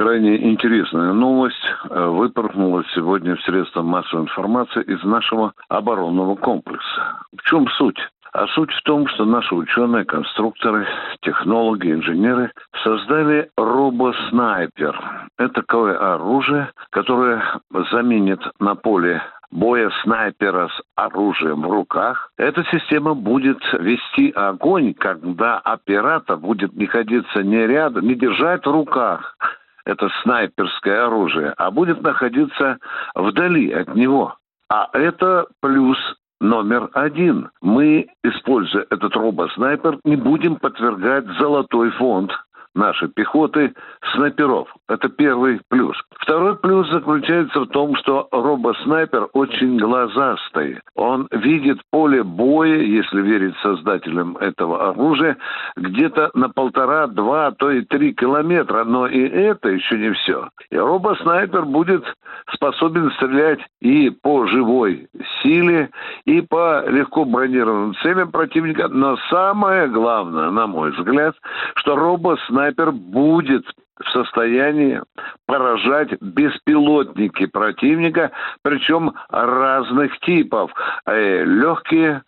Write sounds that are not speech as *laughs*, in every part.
Крайне интересная новость э, выпорхнула сегодня в средства массовой информации из нашего оборонного комплекса. В чем суть? А суть в том, что наши ученые, конструкторы, технологи, инженеры создали робоснайпер. Это такое оружие, которое заменит на поле боя снайпера с оружием в руках. Эта система будет вести огонь, когда оператор будет находиться не рядом, не держать в руках это снайперское оружие, а будет находиться вдали от него. А это плюс номер один. Мы, используя этот робоснайпер, не будем подвергать золотой фонд нашей пехоты снайперов. Это первый плюс. Второй плюс заключается в том, что робоснайпер очень глазастый. Он видит поле боя, если верить создателям этого оружия, где-то на полтора, два, то и три километра. Но и это еще не все. И робоснайпер будет способен стрелять и по живой силе, и по легко бронированным целям противника. Но самое главное, на мой взгляд, что робоснайпер будет в состоянии поражать беспилотники противника, причем разных типов. Э, легкие,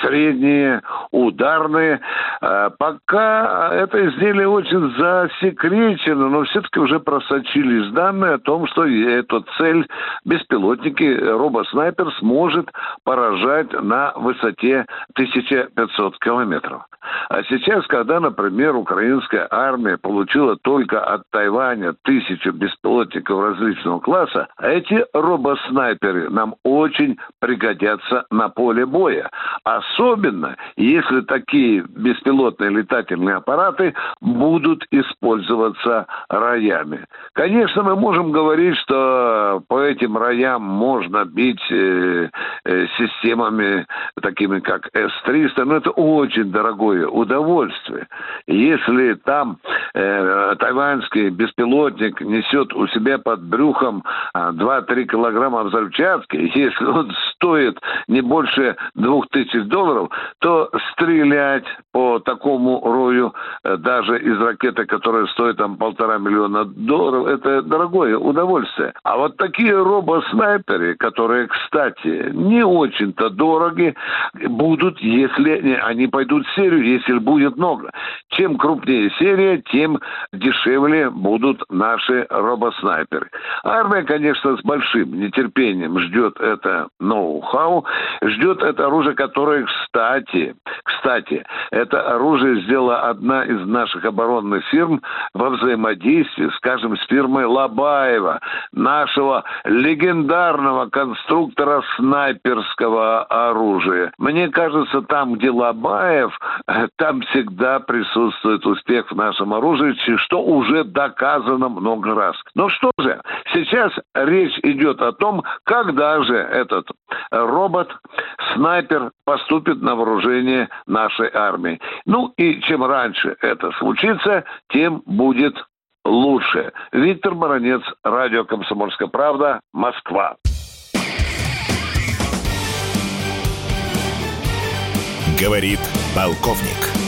средние, ударные. Э, пока это изделие очень засекречено, но все-таки уже просочились данные о том, что эту цель беспилотники, робоснайпер сможет поражать на высоте 1500 километров. А сейчас, когда, например, украинская армия получила только от Тайваня тысячу беспилотников различного класса, эти робоснайперы нам очень пригодятся на поле боя. Особенно, если такие беспилотные летательные аппараты будут использоваться роями. Конечно, мы можем говорить, что по этим роям можно бить э, э, системами такими, как С-300, но это очень дорогое удовольствие. Если там э, тайваньский беспилотник несет у себя под брюхом 2-3 а, килограмма взрывчатки, *laughs* если он стоит не больше 2000 долларов, то стрелять по такому рою э, даже из ракеты, которая стоит там полтора миллиона долларов, это дорогое удовольствие. А вот такие робоснайперы, которые, кстати, не очень-то дороги, будут, если они пойдут в серию, если будет много. Чем крупнее серия, тем дешевле будут наши робоснайперы. Армия, конечно, с большим нетерпением ждет это ноу-хау, ждет это оружие, которое, кстати, кстати, это оружие сделала одна из наших оборонных фирм во взаимодействии, скажем, с фирмой Лобаева, нашего легендарного конструктора снайперского оружия. Мне кажется, там, где Лобаев, там всегда присутствует успех в нашем оружии, что уже доказано много раз. Но что же, сейчас речь идет о том, когда же этот робот, снайпер поступит на вооружение нашей армии. Ну и чем раньше это случится, тем будет лучше. Виктор Баранец, радио «Комсомольская правда», Москва. Говорит полковник.